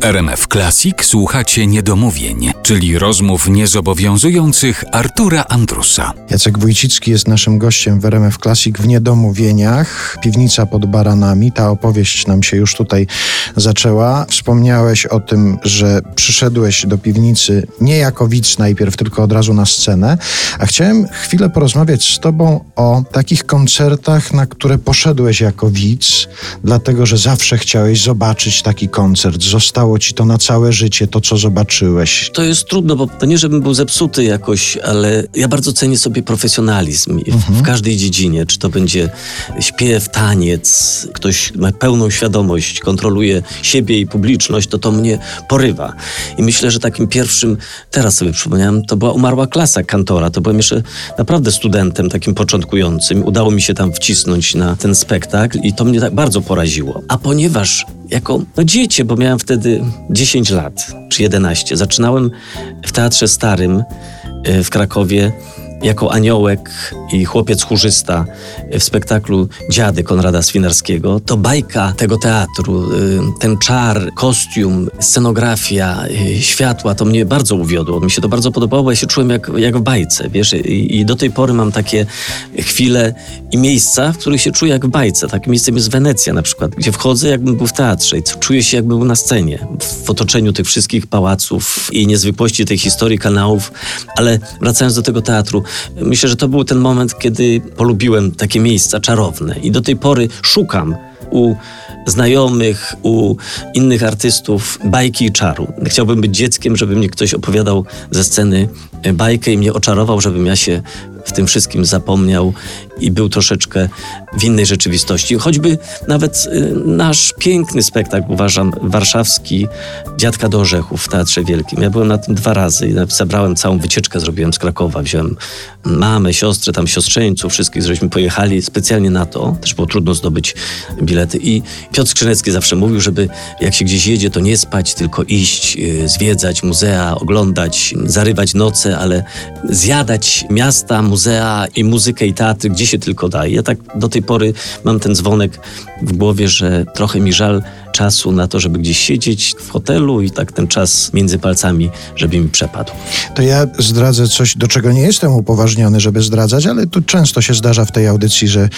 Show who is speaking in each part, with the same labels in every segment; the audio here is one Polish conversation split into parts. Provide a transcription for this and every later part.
Speaker 1: RMF Classic słuchacie niedomówień, czyli rozmów niezobowiązujących Artura Andrusa.
Speaker 2: Jacek Wójcicki jest naszym gościem w RMF Classic w Niedomówieniach. Piwnica pod baranami. Ta opowieść nam się już tutaj zaczęła. Wspomniałeś o tym, że przyszedłeś do piwnicy nie jako widz najpierw, tylko od razu na scenę. A chciałem chwilę porozmawiać z tobą o takich koncertach, na które poszedłeś jako widz, dlatego że zawsze chciałeś zobaczyć taki koncert. Zostało ci to na całe życie, to co zobaczyłeś.
Speaker 3: To jest trudno, bo to nie, żebym był zepsuty jakoś, ale ja bardzo cenię sobie profesjonalizm w,
Speaker 2: Mhm.
Speaker 3: w każdej dziedzinie. Czy to będzie śpiew, taniec, ktoś ma pełną świadomość, kontroluje siebie i publiczność, to to mnie porywa. I myślę, że takim pierwszym, teraz sobie przypomniałem, to była umarła klasa kantora. To byłem jeszcze naprawdę studentem, takim początkującym. Udało mi się tam wcisnąć na ten spektakl i to mnie tak bardzo poraziło. A ponieważ jako no dziecię, bo miałem wtedy 10 lat czy 11, zaczynałem w Teatrze Starym e, w Krakowie jako aniołek i chłopiec chórzysta w spektaklu Dziady Konrada Swinarskiego, to bajka tego teatru, y, ten czar, kostium, scenografia, y, światła, to mnie bardzo uwiodło. Mi się to bardzo podobało, ja się czułem jak, jak w bajce, wiesz, I, i do tej pory mam takie chwile i miejsca, w których się czuję jak w bajce. Takim miejscem jest Wenecja na przykład, gdzie wchodzę jakbym był w teatrze i czuję się jakbym był na scenie, w otoczeniu tych wszystkich pałaców i niezwykłości tej historii kanałów, ale wracając do tego teatru, myślę, że to był ten moment, kiedy polubiłem takie miejsca czarowne i do tej pory szukam u znajomych, u innych artystów bajki i czaru. Chciałbym być dzieckiem, żeby mnie ktoś opowiadał ze sceny bajkę i mnie oczarował, żebym ja się w tym wszystkim zapomniał i był troszeczkę w innej rzeczywistości. Choćby nawet y, nasz piękny spektakl, uważam, warszawski Dziadka do Orzechów w Teatrze Wielkim. Ja byłem na tym dwa razy i zabrałem całą wycieczkę, zrobiłem z Krakowa. Wziąłem mamę, siostrę, tam siostrzeńców, wszystkich, żeśmy pojechali specjalnie na to. Też było trudno zdobyć bilety. I Piotr Skrzynecki zawsze mówił, żeby jak się gdzieś jedzie, to nie spać, tylko iść, y, zwiedzać muzea, oglądać, zarywać noce, ale zjadać miasta, muzea i muzykę i teatry, gdzie się tylko da. I ja tak do tej pory mam ten dzwonek w głowie, że trochę mi żal czasu na to, żeby gdzieś siedzieć w hotelu i tak ten czas między palcami, żeby mi przepadł.
Speaker 2: Ja zdradzę coś, do czego nie jestem upoważniony, żeby zdradzać, ale tu często się zdarza w tej audycji, że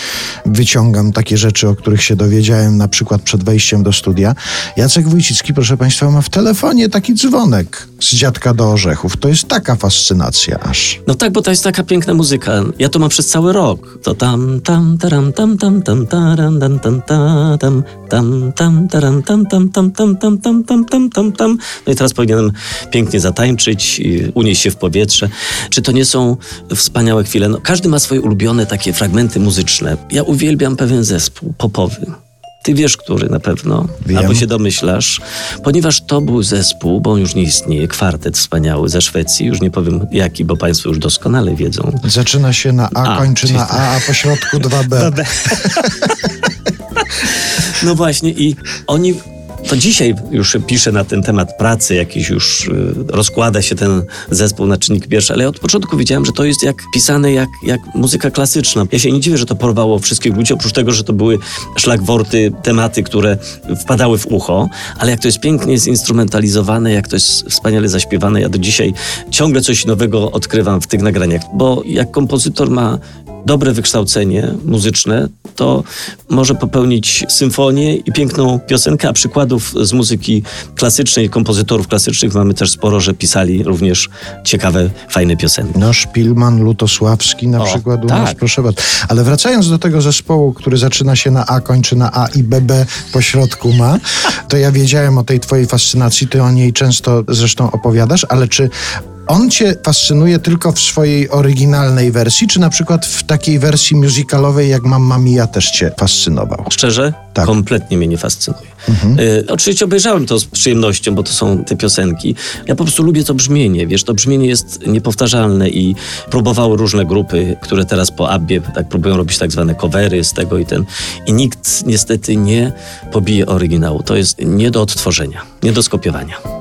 Speaker 2: wyciągam takie rzeczy, o których się dowiedziałem na przykład przed wejściem do studia. Jacek Wójcicki, proszę Państwa, ma w telefonie taki dzwonek z dziadka do orzechów. To jest taka fascynacja aż.
Speaker 3: No tak, bo to jest taka piękna muzyka. Ja to mam przez cały rok. To tam, tam, taram, tam, tam, tam, taram, tam, tam, ta, tam, tam, tam, taram, tam, tam, tam, tam, tam, tam, tam, tam, tam, tam. No i teraz powinienem pięknie zatańczyć, i unieść się w powietrze. Czy to nie są wspaniałe chwile? No, każdy ma swoje ulubione takie fragmenty muzyczne. Ja uwielbiam pewien zespół popowy. Ty wiesz, który na pewno,
Speaker 2: Wiem.
Speaker 3: albo się domyślasz, ponieważ to był zespół, bo on już nie istnieje, kwartet wspaniały ze Szwecji, już nie powiem jaki, bo Państwo już doskonale wiedzą.
Speaker 2: Zaczyna się na A,
Speaker 3: A,
Speaker 2: kończy
Speaker 3: czyli
Speaker 2: na A, a po środku 2B.
Speaker 3: No właśnie i oni... To dzisiaj już piszę na ten temat pracy, jakiś już y, rozkłada się ten zespół na czynniki pierwsze, ale ja od początku wiedziałem, że to jest jak pisane jak, jak muzyka klasyczna. Ja się nie dziwię, że to porwało wszystkich ludzi, oprócz tego, że to były szlagworty, tematy, które wpadały w ucho, ale jak to jest pięknie zinstrumentalizowane, jak to jest wspaniale zaśpiewane, ja do dzisiaj ciągle coś nowego odkrywam w tych nagraniach, bo jak kompozytor ma dobre wykształcenie muzyczne, to może popełnić symfonię i piękną piosenkę, a przykładów z muzyki klasycznej, kompozytorów klasycznych mamy też sporo, że pisali również ciekawe, fajne piosenki.
Speaker 2: No, Szpilman, Lutosławski na
Speaker 3: O,
Speaker 2: przykład
Speaker 3: tak.
Speaker 2: proszę bardzo. Ale wracając do tego zespołu, który zaczyna się na A, kończy na A i BB po środku ma, to ja wiedziałem o tej twojej fascynacji, ty o niej często zresztą opowiadasz, ale czy on cię fascynuje tylko w swojej oryginalnej wersji, czy na przykład w takiej wersji musicalowej jak Mamma Mia też cię fascynował?
Speaker 3: Szczerze?
Speaker 2: Tak.
Speaker 3: Kompletnie mnie nie fascynuje. Y, oczywiście obejrzałem to z przyjemnością, bo to są te piosenki. Ja po prostu lubię to brzmienie, wiesz, to brzmienie jest niepowtarzalne i próbowały różne grupy, które teraz po Abbie tak próbują robić tak zwane covery z tego i ten. I nikt niestety nie pobije oryginału. To jest nie do odtworzenia, nie do skopiowania.